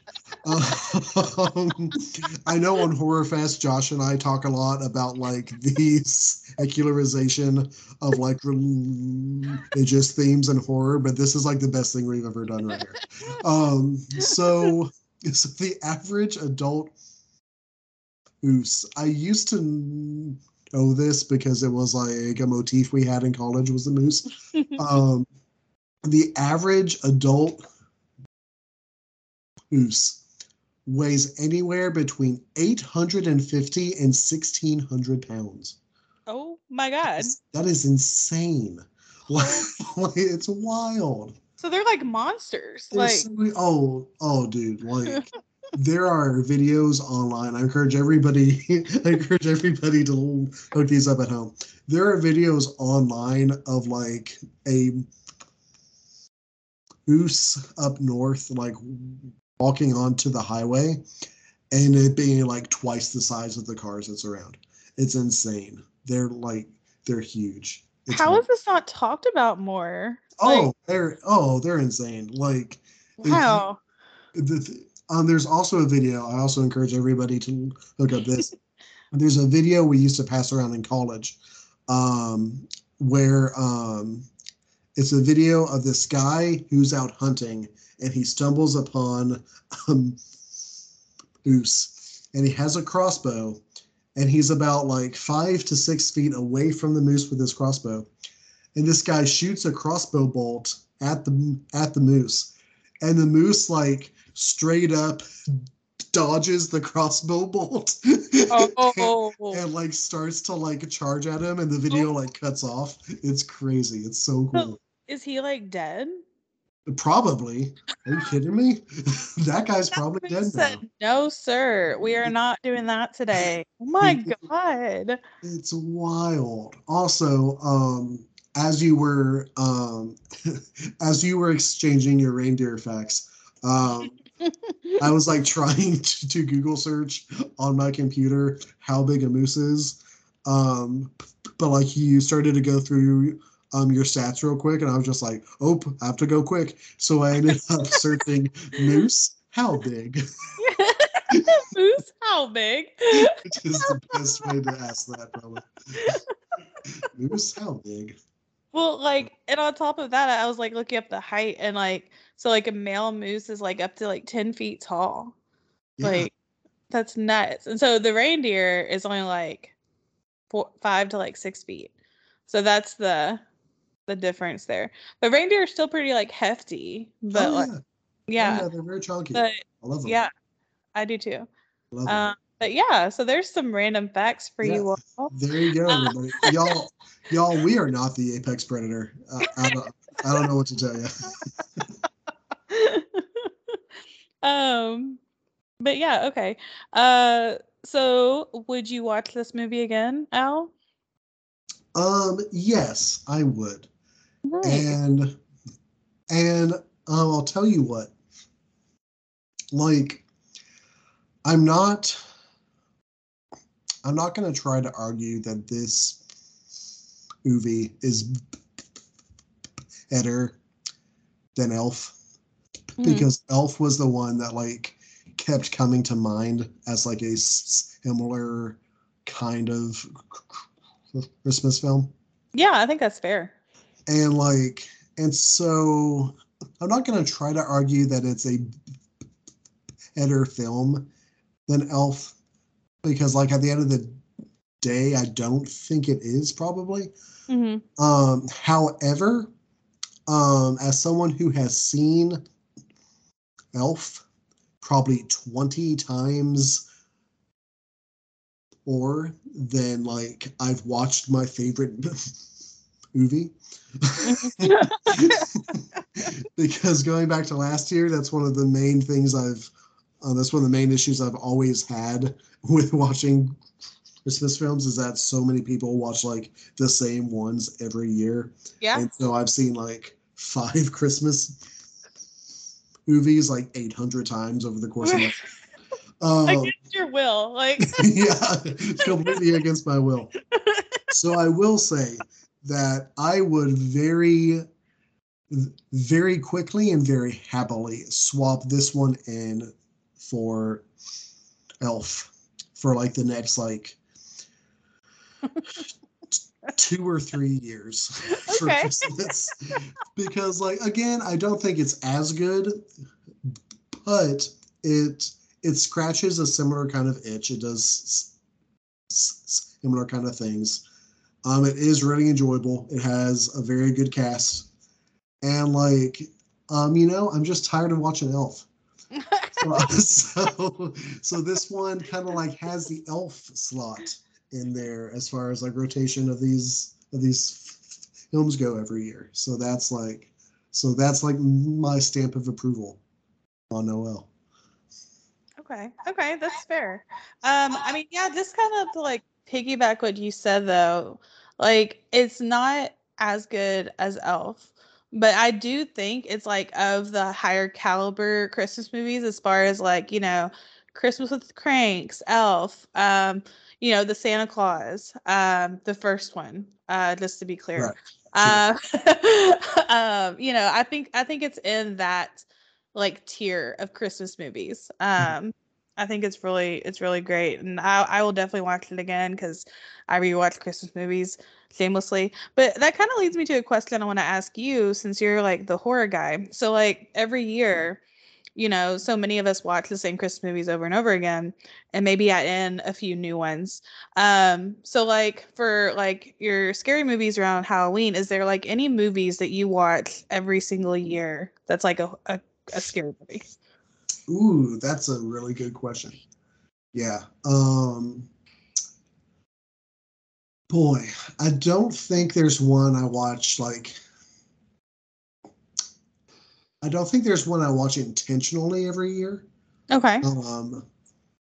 Um, I know on Horror Fest, Josh and I talk a lot about like the secularization of like religious themes and horror, but this is like the best thing we've ever done right here. Um, so, so the average adult Oos. I used to know this because it was like a motif we had in college was the moose. (laughs) um, the average adult moose weighs anywhere between 850 and 1600 pounds. Oh my god. That is insane. (laughs) Like, it's wild. So they're like monsters. They're like so- oh, oh, dude, like there are videos online. I encourage everybody. (laughs) I encourage everybody to look these up at home. There are videos online of like a goose up north, like walking onto the highway, and it being like twice the size of the cars that's around. It's insane. They're like they're huge. It's how is this not talked about more? Oh, Like, they're oh, they're insane. Like wow. the th- um, there's also a video. I also encourage everybody to look up this. (laughs) there's a video we used to pass around in college, um, where um, it's a video of this guy who's out hunting and he stumbles upon um, moose, and he has a crossbow, and he's about like five to six feet away from the moose with his crossbow, and this guy shoots a crossbow bolt at the at the moose, and the moose like straight up dodges the crossbow bolt. (laughs) Oh, and like starts to like charge at him and the video like cuts off. It's crazy. It's so cool is he like dead? probably are you kidding me (laughs) that guy's probably dead now no, sir. We are not doing that today. Oh my (laughs) god. it's wild also um as you were um (laughs) as you were exchanging your reindeer facts um I was like trying to, to Google search on my computer how big a moose is. Um, but like you started to go through um your stats real quick, and I was just like, oh, I have to go quick. So I ended (laughs) up searching moose, how big, (laughs) Moose, how big? which is the best way to ask that probably. (laughs) moose, how big? Well, like, and on top of that, I was like looking up the height, and like, so like a male moose is like up to like 10 feet tall. Yeah. Like, that's nuts. And so the reindeer is only like four, five to like six feet. So that's the the difference there. The reindeer are still pretty like hefty, but oh, like, yeah. Oh, yeah, yeah, they're very chunky. but I love them. yeah, I do too. Love them. Um, but yeah, so there's some random facts for you all. There you go, Uh, everybody. y'all, (laughs) y'all, we are not the apex predator. Uh, I, don't, I don't know what to tell you. (laughs) um, but yeah, okay. Uh, so would you watch this movie again, Al? Um, yes, I would, And and um, I'll tell you what. Like, I'm not. I'm not going to try to argue that this movie is better than Elf. Mhm. because Elf was the one that like kept coming to mind as like a similar kind of Christmas film. yeah, I think that's fair. And like and so I'm not going to try to argue that it's a better film than Elf because like at the end of the day I don't think it is probably. hmm Um, however, um, as someone who has seen Elf probably 20 times or than like I've watched my favorite (laughs) movie. (laughs) because going back to last year, that's one of the main things I've uh, that's one of the main issues I've always had (laughs) with watching Christmas films is that so many people watch like the same ones every year. Yeah. And so I've seen like five (laughs) Christmas movies like 800 times over the course of my um, Against your will. Like yeah, completely against my will. So I will say that I would very, very quickly and very happily swap this one in for Elf for like the next like (laughs) two or three years for Okay. Christmas. Because like again I don't think it's as good but it it scratches a similar kind of itch. It does similar kind of things um it is really enjoyable. It has a very good cast. And like um you know I'm just tired of watching Elf. So (laughs) (laughs) so this one kind of like has the elf slot in there as far as like rotation of these of these films go every year. So that's like so that's like my stamp of approval on noelle. Okay. Okay, that's fair. Um, I mean, yeah, just kind of like piggyback what you said though, like it's not as good as Elf, but I do think it's like of the higher caliber Christmas movies as far as like, you know, Christmas with the Cranks, Elf, um, you know, the Santa Claus, um, the first one, uh, just to be clear. Right. Uh, (laughs) um, you know, I think I think it's in that like tier of Christmas movies. Um, I think it's really it's really great, and I I will definitely watch it again because I rewatch Christmas movies shamelessly. But that kind of leads me to a question I want to ask you, since you're like the horror guy. So like every year, you know, so many of us watch the same Christmas movies over and over again, and maybe add in a few new ones. Um, so like for like your scary movies around Halloween, is there like any movies that you watch every single year that's like a a, a scary movie? Ooh that's a really good question yeah um boy i don't think there's one i watch like i don't think there's one i watch intentionally every year Okay. um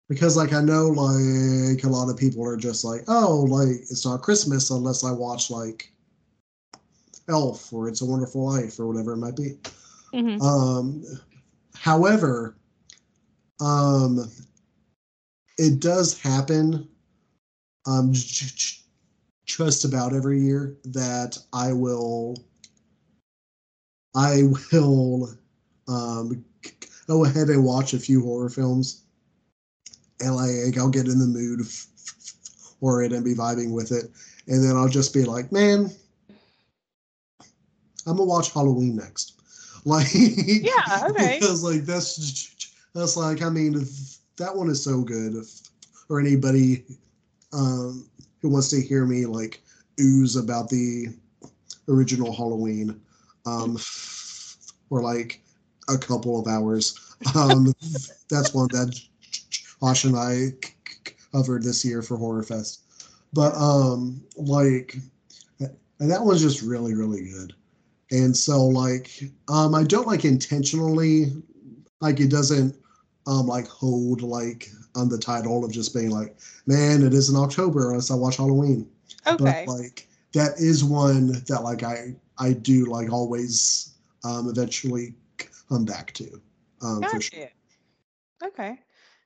because like i know like a lot of people are just like oh like it's not christmas unless i watch like elf or it's a wonderful life or whatever it might be Mhm. um however um it does happen um just about every year that i will i will um go ahead and watch a few horror films and like I'll get in the mood for it and be vibing with it, and then I'll just be like, man, I'm gonna watch Halloween next. (laughs) Like, Yeah, okay. because like that's that's like I mean that one is so good. If, or anybody um, who wants to hear me like ooze about the original Halloween, um, for like a couple of hours. Um, (laughs) that's one that Josh and I covered this year for Horror Fest. But um, like, and that one's just really, really good. And so like, um, I don't like intentionally, like it doesn't, um, like hold like on the title of just being like, man, it is in October unless I watch Halloween. Okay. But like, that is one that like I I do like always um eventually come back to. Um, for sure. Okay.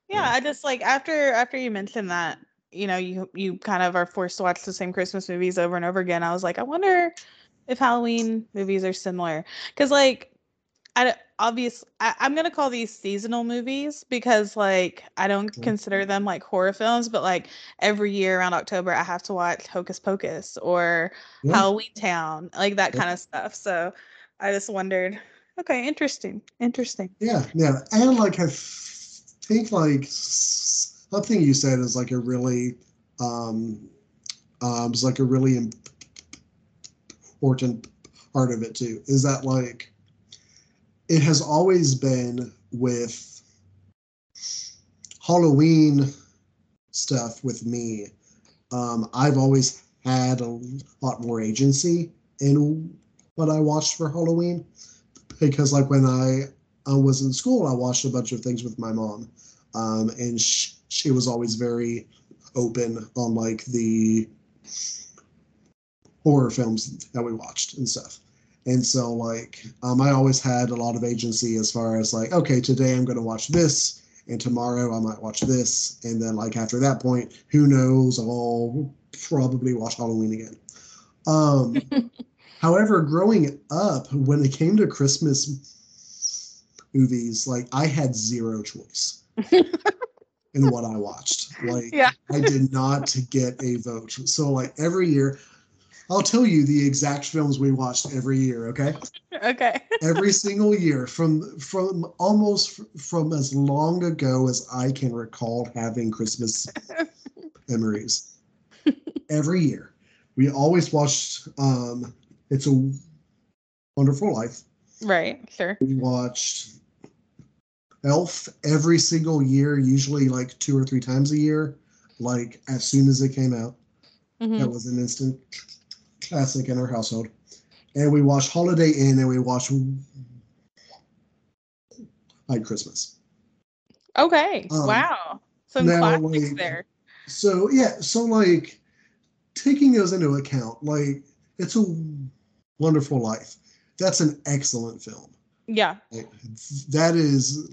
Yeah, Yeah. I just like after after you mentioned that, you know, you you kind of are forced to watch the same Christmas movies over and over again. I was like, I wonder if Halloween movies are similar because like I obviously I, I'm gonna call these seasonal movies because like I don't Mhm. consider them like horror films, but like every year around October I have to watch Hocus Pocus or Yeah. Halloween Town, like that Yeah. kind of stuff. So I just wondered. Okay, interesting, interesting. Yeah, yeah, and like I think like something you said is like a really um um is like a really important part of it too. Is that like it has always been with Halloween stuff with me. Um, I've always had a lot more agency in what I watched for Halloween because like when I, was in school, I watched a bunch of things with my mom, um, and sh- she was always very open on like the horror films that we watched and stuff. And so like um, I always had a lot of agency as far as like okay today I'm going to watch this and tomorrow I might watch this and then like after that point who knows I'll probably watch Halloween again. Um, (laughs) However, growing up, when it came to Christmas movies, like I had zero choice. (laughs) in what I watched. Like Yeah. I did not get a vote. So like every year, I'll tell you the exact films we watched every year, okay? Okay. (laughs) Every single year from from almost from as long ago as I can recall having Christmas (laughs) memories. Every year. We always watched um It's a Wonderful Life. Right. Sure. We watched Elf every single year, usually like two or three times a year, like as soon as it came out. Mhm. That was an instant classic in our household. And we watch Holiday Inn and we watch White Christmas. Okay. Um, wow. Some now, classics like, there. So yeah, so like taking those into account, like it's a wonderful life. That's an excellent film. Yeah. Like, that is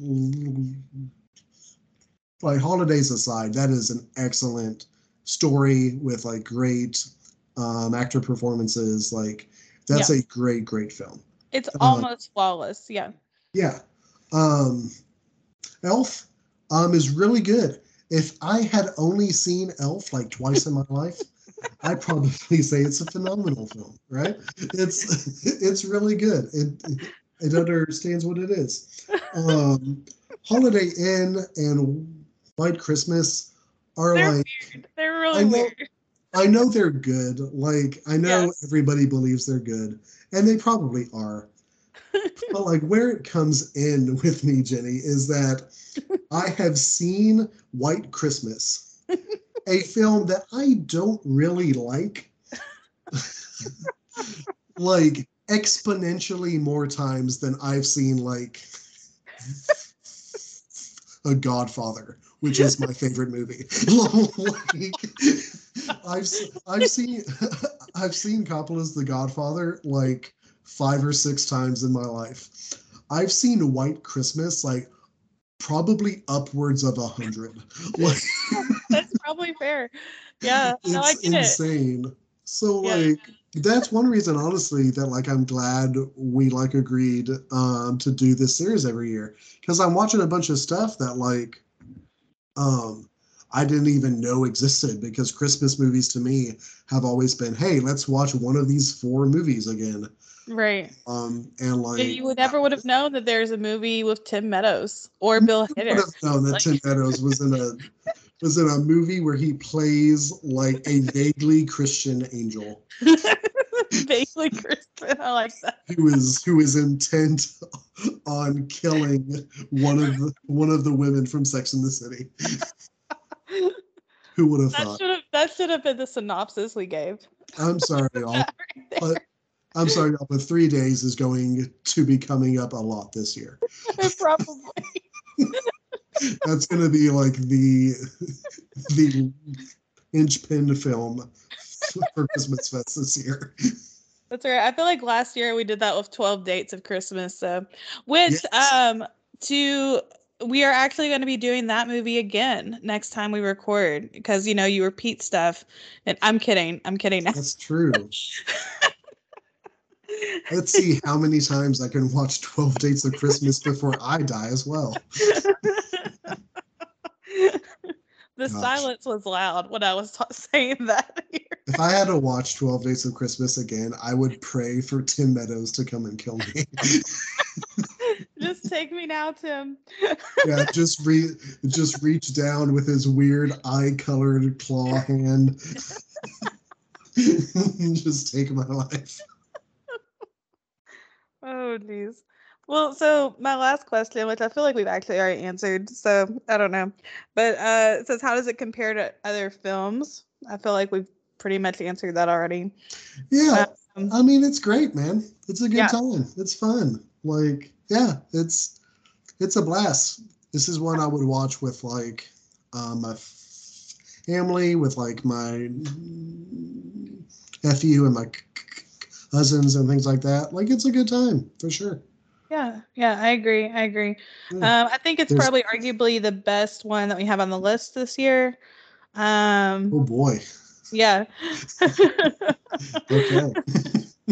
like holidays aside, that is an excellent story with like great um, actor performances. Like that's a great, great film. It's Uh, almost flawless. Yeah. Yeah. Um, Elf um, is really good. If I had only seen Elf like twice in my life, I'd probably (laughs) say it's a phenomenal film, right? It's (laughs) it's really good. It it understands what it is. Um, Holiday Inn and White Christmas are They're like They're really I know- weird. I know they're good. Like I know Yes. everybody believes they're good, and they probably are. (laughs) but like where it comes in with me, Jenny, is that I have seen White Christmas, a (laughs) film that I don't really like, like exponentially more times than I've seen like (laughs) a Godfather, which is my favorite movie. (laughs) like, I've I've seen (laughs) I've seen Coppola's The Godfather like five or six times in my life. I've seen White Christmas like probably upwards of a hundred. (laughs) Like That's probably fair. Yeah. No, I it's get it. insane. So Yeah. like that's one reason honestly that like I'm glad we like agreed um to do this series every year because I'm watching a bunch of stuff that like um I didn't even know existed because Christmas movies to me have always been hey let's watch one of these four movies again Right. um and like you would never would have known that there's a movie with Tim Meadows or Bill Hader. would have known that Like- Tim Meadows was in a was in a movie where he plays like a vaguely Christian angel. (laughs) (laughs) Vaguely Crispin. I like that. who is who is intent on killing one of the one of the women from Sex in the City. Who would have That thought? should have that should have been the synopsis we gave. I'm sorry, (laughs) y'all. Right. But I'm sorry, y'all. But three days is going to be coming up a lot this year. (laughs) Probably. That's going to be like the the inch pin film for Christmas Fest this year. That's right. I feel like last year we did that with 12 dates of Christmas. So, which Yes. um to we are actually going to be doing that movie again next time we record because you know you repeat stuff. And I'm kidding. I'm kidding. That's true. Let's see how many times I can watch 12 Dates of Christmas before I die as well. (laughs) the Gosh. silence was loud when I was (laughs) ta- saying that. (laughs) here. If I had to watch 12 Days of Christmas again, I would pray for Tim Meadows to come and kill me. (laughs) Just take me now, Tim. yeah, just re- just reach down with his weird eye-colored claw hand. just take my life. Oh, geez. Well, so my last question, which I feel like we've actually already answered, so I don't know, but uh, it says, how does it compare to other films? I feel like we've pretty much answered that already. Yeah, Um, I mean it's great, man. It's a good Yeah. time. It's fun. Like, yeah, it's it's a blast. This is one I would watch with like um, my family, with like my nephew and my cousins and things like that. Like, it's a good time for sure. Yeah, yeah, I agree. I agree. Yeah. Um, I think it's There's- probably arguably the best one that we have on the list this year. Um, Oh boy. yeah. (laughs) Okay.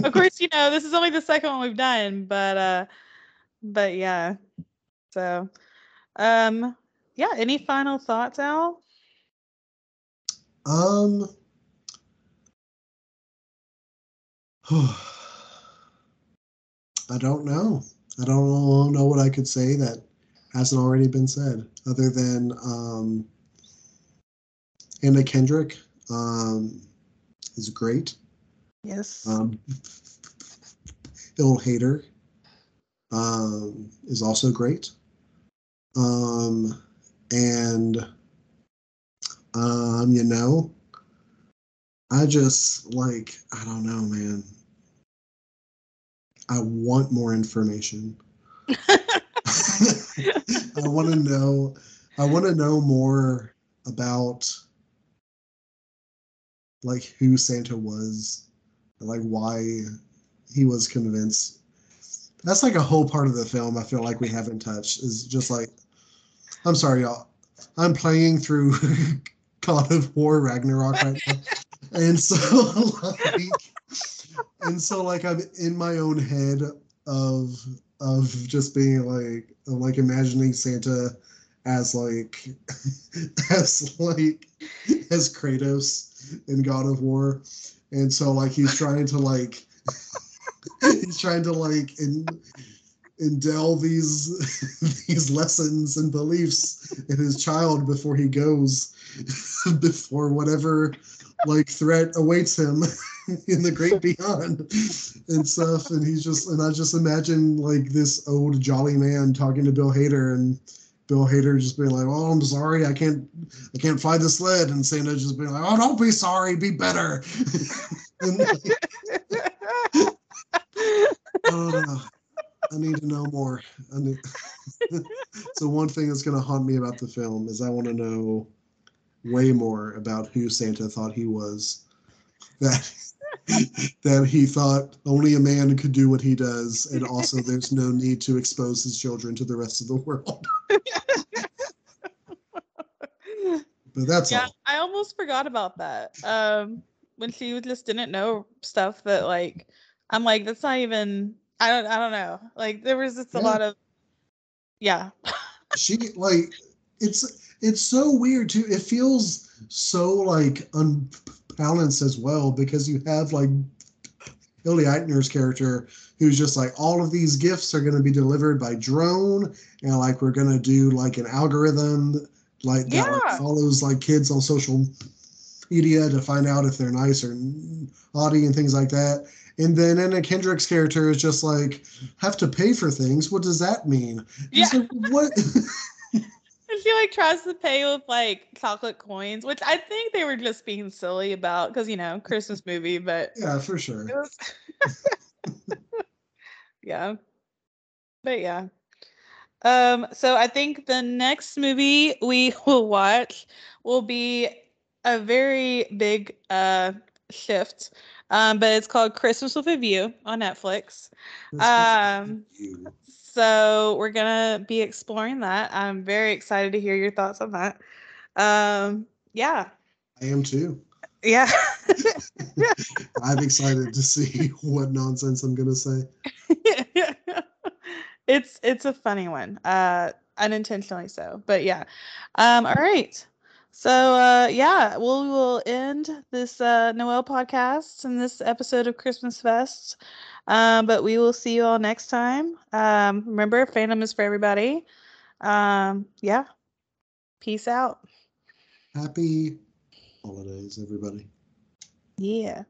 of (laughs) course, you know, this is only the second one we've done, but uh but yeah. So um yeah, any final thoughts, Al? Um. (sighs) I don't know. I don't know what I could say that hasn't already been said, other than um, Anna Kendrick um, is great. Yes. Um, Bill Hader um, is also great. Um, and, um, you know, I just like, I don't know, man. I want more information. (laughs) I want to know. I want to know more about like who Santa was, like why he was convinced. That's like a whole part of the film I feel like we haven't touched. Is just like, I'm sorry, y'all. I'm playing through (laughs) God of War Ragnarok right now, and so (laughs) like and so like I'm in my own head of of just being like like imagining Santa as like (laughs) as like as Kratos in God of War. And so like he's trying to like (laughs) he's trying to like in indel these (laughs) these lessons and beliefs in his child before he goes before whatever like threat awaits him (laughs) in the great beyond and stuff. And he's just, and I just imagine like this old jolly man talking to Bill Hader and Bill Hader just being like, "Oh, I'm sorry, I can't, I can't fly the sled," and Santa just being like, "Oh, don't be sorry, be better." (laughs) uh, I need to know more. Need, (laughs) so one thing that's going to haunt me about the film is I want to know way more about who Santa thought he was. That that he thought only a man could do what he does, and also there's no need to expose his children to the rest of the world. (laughs) but that's yeah, all. I almost forgot about that. Um, when she just didn't know stuff that like, I'm like, that's not even. I don't. I don't know. Like there was just a Yeah. lot of. Yeah. (laughs) She like it's it's so weird too. It feels so like unbalanced as well because you have like Billy Eichner's character who's just like all of these gifts are going to be delivered by drone and like we're going to do like an algorithm like that like, follows like kids on social media to find out if they're nice or naughty and things like that. And then Anna Kendrick's character is just like have to pay for things. What does that mean? Yeah. Like, what? (laughs) She like tries to pay with like chocolate coins, which I think they were just being silly about because you know Christmas movie, but yeah, for sure. was. (laughs) yeah, but yeah. Um. So I think the next movie we (laughs) will watch will be a very big uh shift. Um, but it's called Christmas with a View on Netflix. Um. So we're gonna be exploring that. I'm very excited to hear your thoughts on that. Um, yeah, I am too. yeah, (laughs) I'm excited to see (laughs) what nonsense I'm gonna say. (laughs) it's it's a funny one, uh, unintentionally so. But yeah, um, all right. So uh, yeah, we'll, we will end this uh, Noelle podcast and this episode of Christmas Fest. Um, but we will see you all next time. Um, remember, fandom is for everybody. Um, yeah. Peace out. Happy holidays, everybody. Yeah.